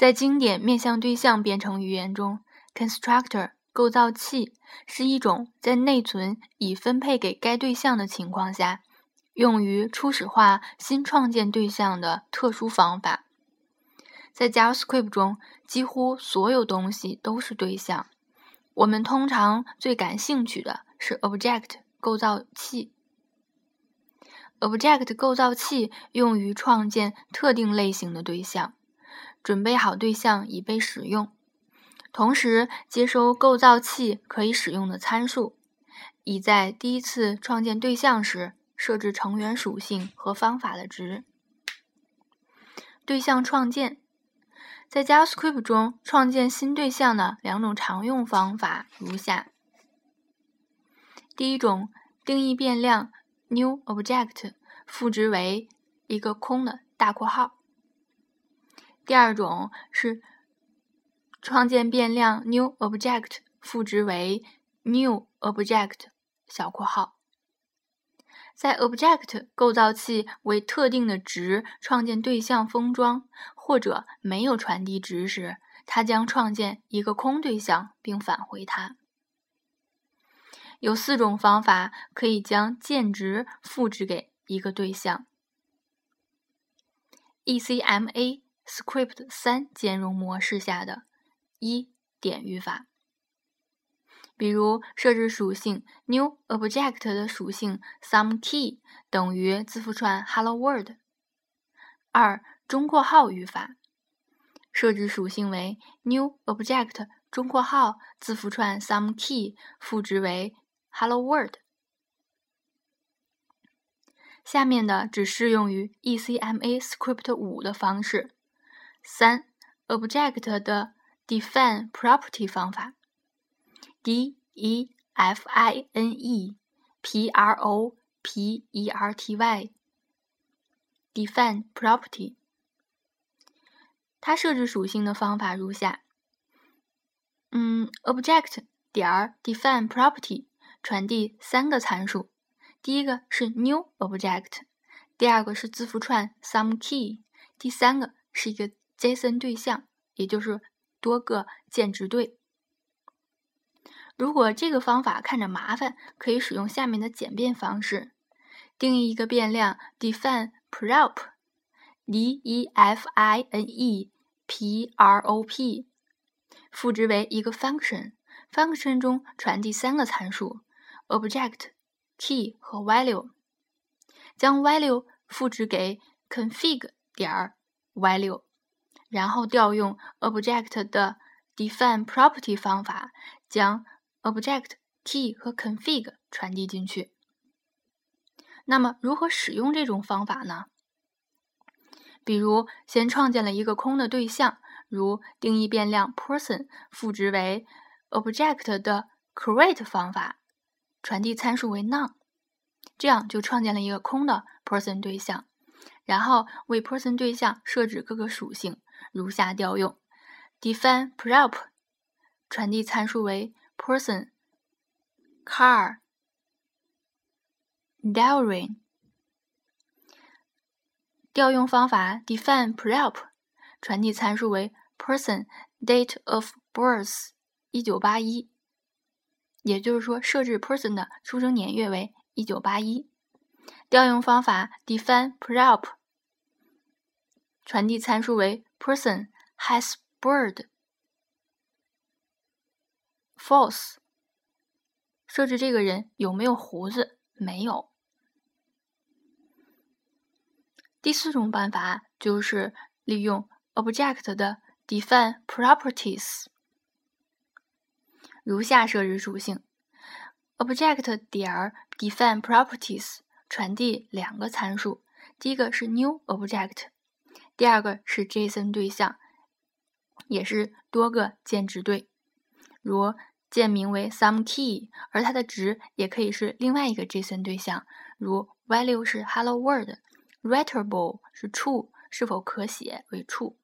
在经典面向对象编程语言中，constructor 构造器是一种在内存已分配给该对象的情况下，用于初始化新创建对象的特殊方法。在 JavaScript 中，几乎所有东西都是对象。我们通常最感兴趣的是 Object 构造器。Object 构造器用于创建特定类型的对象，准备好对象已被使用，同时接收构造器可以使用的参数，以在第一次创建对象时设置成员属性和方法的值。对象创建在 JavaScript 中创建新对象的两种常用方法如下：第一种，定义变量。New object 赋值为一个空的大括号。第二种是创建变量 New object 赋值为 New object 小括号。在 Object 构造器为特定的值创建对象封装，或者没有传递值时，它将创建一个空对象并返回它。有四种方法可以将键值复制给一个对象。ECMA Script 三兼容模式下的一点语法，比如设置属性 New Object 的属性 SomeKey 等于字符串 Hello World。二中括号语法，设置属性为 New Object 中括号字符串 SomeKey 赋值为 Hello World，下面的只适用于 ECMA Script 五的方式。三，Object 的 Define Property 方法，D E F I N E P R O P E R T Y，Define Property。它设置属性的方法如下：嗯，Object 点儿 Define Property。传递三个参数，第一个是 new object，第二个是字符串 SomeKey，第三个是一个 JSON 对象，也就是多个键值对。如果这个方法看着麻烦，可以使用下面的简便方式：定义一个变量 define prop，d e f i n e p r o p，赋值为一个 function，function 中传递三个参数。Object key 和 value，将 value 复制给 config 点 value，然后调用 Object 的 define property 方法，将 Object key 和 config 传递进去。那么，如何使用这种方法呢？比如，先创建了一个空的对象，如定义变量 person 赋值为 Object 的 create 方法。传递参数为 none，这样就创建了一个空的 person 对象，然后为 person 对象设置各个属性，如下调用：define prop，传递参数为 person car diary。调用方法 define prop，传递参数为 person date of birth 一九八一。也就是说，设置 person 的出生年月为一九八一。调用方法 define prop，传递参数为 person has bird false。设置这个人有没有胡子？没有。第四种办法就是利用 object 的 define properties。如下设置属性：object 点 define properties 传递两个参数，第一个是 new object，第二个是 JSON 对象，也是多个键值对。如键名为 SomeKey，而它的值也可以是另外一个 JSON 对象，如 value 是 Hello World，writable 是 true，是否可写为 true。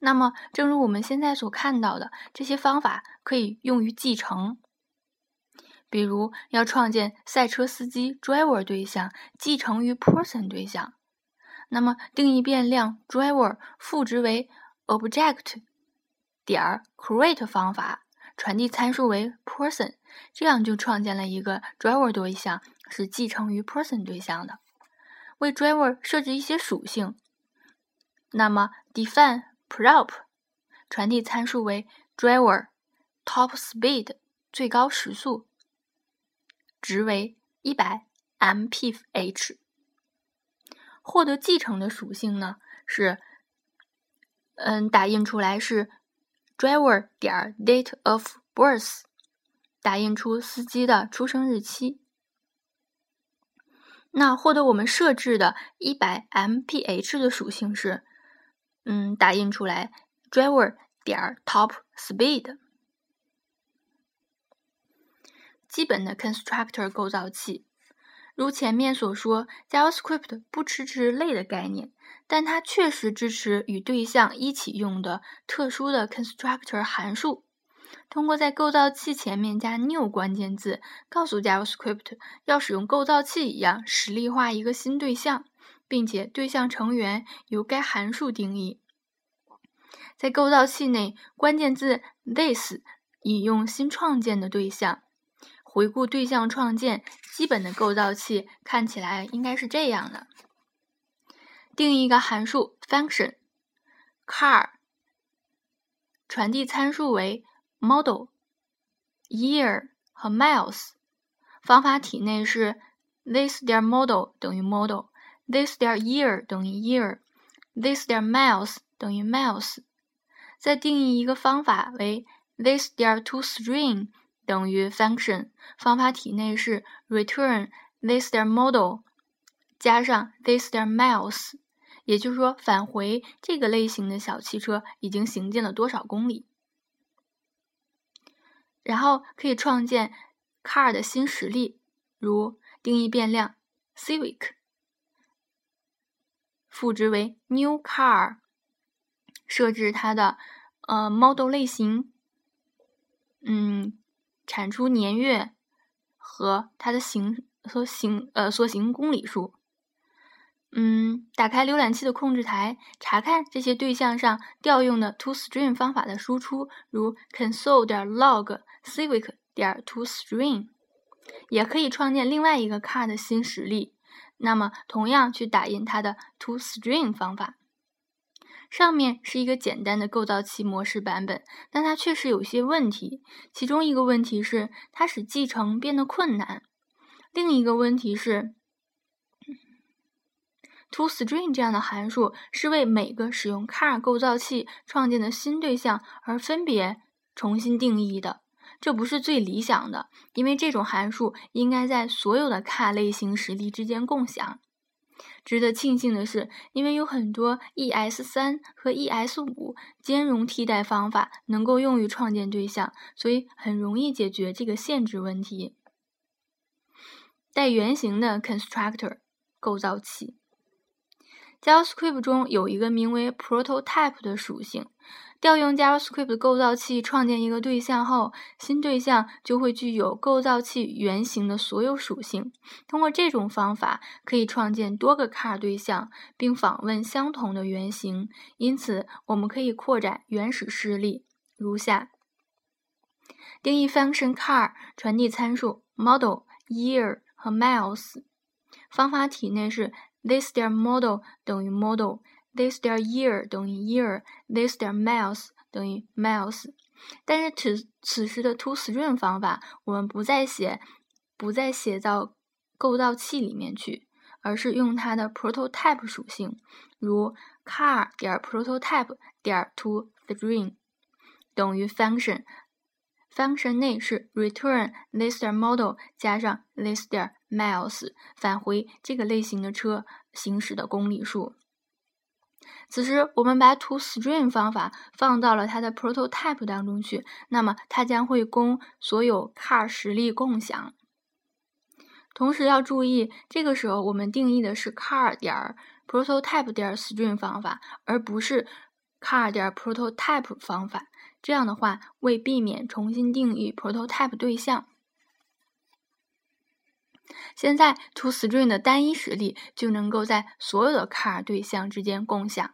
那么，正如我们现在所看到的，这些方法可以用于继承。比如，要创建赛车司机 driver 对象，继承于 person 对象，那么定义变量 driver 赋值为 object 点 create 方法，传递参数为 person，这样就创建了一个 driver 对象，是继承于 person 对象的。为 driver 设置一些属性，那么 define prop 传递参数为 driver top speed 最高时速，值为一百 mph。获得继承的属性呢是，嗯，打印出来是 driver 点 date of birth，打印出司机的出生日期。那获得我们设置的一百 mph 的属性是，嗯，打印出来 driver 点 top speed。基本的 constructor 构造器，如前面所说，JavaScript 不支持类的概念，但它确实支持与对象一起用的特殊的 constructor 函数。通过在构造器前面加 new 关键字，告诉 JavaScript 要使用构造器一样实例化一个新对象，并且对象成员由该函数定义。在构造器内，关键字 this 引用新创建的对象。回顾对象创建，基本的构造器看起来应该是这样的：定义一个函数 function car，传递参数为。model year 和 miles 方法体内是 this 点 model 等于 model，this 点 year 等于 year，this 点 miles 等于 miles。再定义一个方法为 this 点 toString 等于 function，方法体内是 return this their model 加上 this their miles，也就是说返回这个类型的小汽车已经行进了多少公里。然后可以创建 car 的新实例，如定义变量 Civic，赋值为 new car，设置它的呃 model 类型，嗯，产出年月和它的行和行呃所行公里数。嗯，打开浏览器的控制台，查看这些对象上调用的 toString 方法的输出，如 console 点 log civic 点 toString。也可以创建另外一个 car 的新实例，那么同样去打印它的 toString 方法。上面是一个简单的构造器模式版本，但它确实有些问题。其中一个问题是它使继承变得困难，另一个问题是。toString 这样的函数是为每个使用 car 构造器创建的新对象而分别重新定义的，这不是最理想的，因为这种函数应该在所有的 car 类型实例之间共享。值得庆幸的是，因为有很多 ES3 和 ES5 兼容替代方法能够用于创建对象，所以很容易解决这个限制问题。带原型的 constructor 构造器。JavaScript 中有一个名为 prototype 的属性，调用 JavaScript 构造器创建一个对象后，新对象就会具有构造器原型的所有属性。通过这种方法，可以创建多个 car 对象，并访问相同的原型。因此，我们可以扩展原始示例，如下：定义 function car，传递参数 model、year 和 miles。方法体内是。this 点 model 等于 model，this 点 year 等于 year，this 点 miles 等于 miles。但是此此时的 toString 方法，我们不再写，不再写到构造器里面去，而是用它的 prototype 属性，如 car 点 prototype 点 toString 等于 function，function 内是 return this 点 model 加上 this 点 miles 返回这个类型的车行驶的公里数。此时，我们把 toString 方法放到了它的 prototype 当中去，那么它将会供所有 car 实例共享。同时要注意，这个时候我们定义的是 car 点儿 prototype 点儿 string 方法，而不是 car 点儿 prototype 方法。这样的话，为避免重新定义 prototype 对象。现在，ToString 的单一实例就能够在所有的 car 对象之间共享。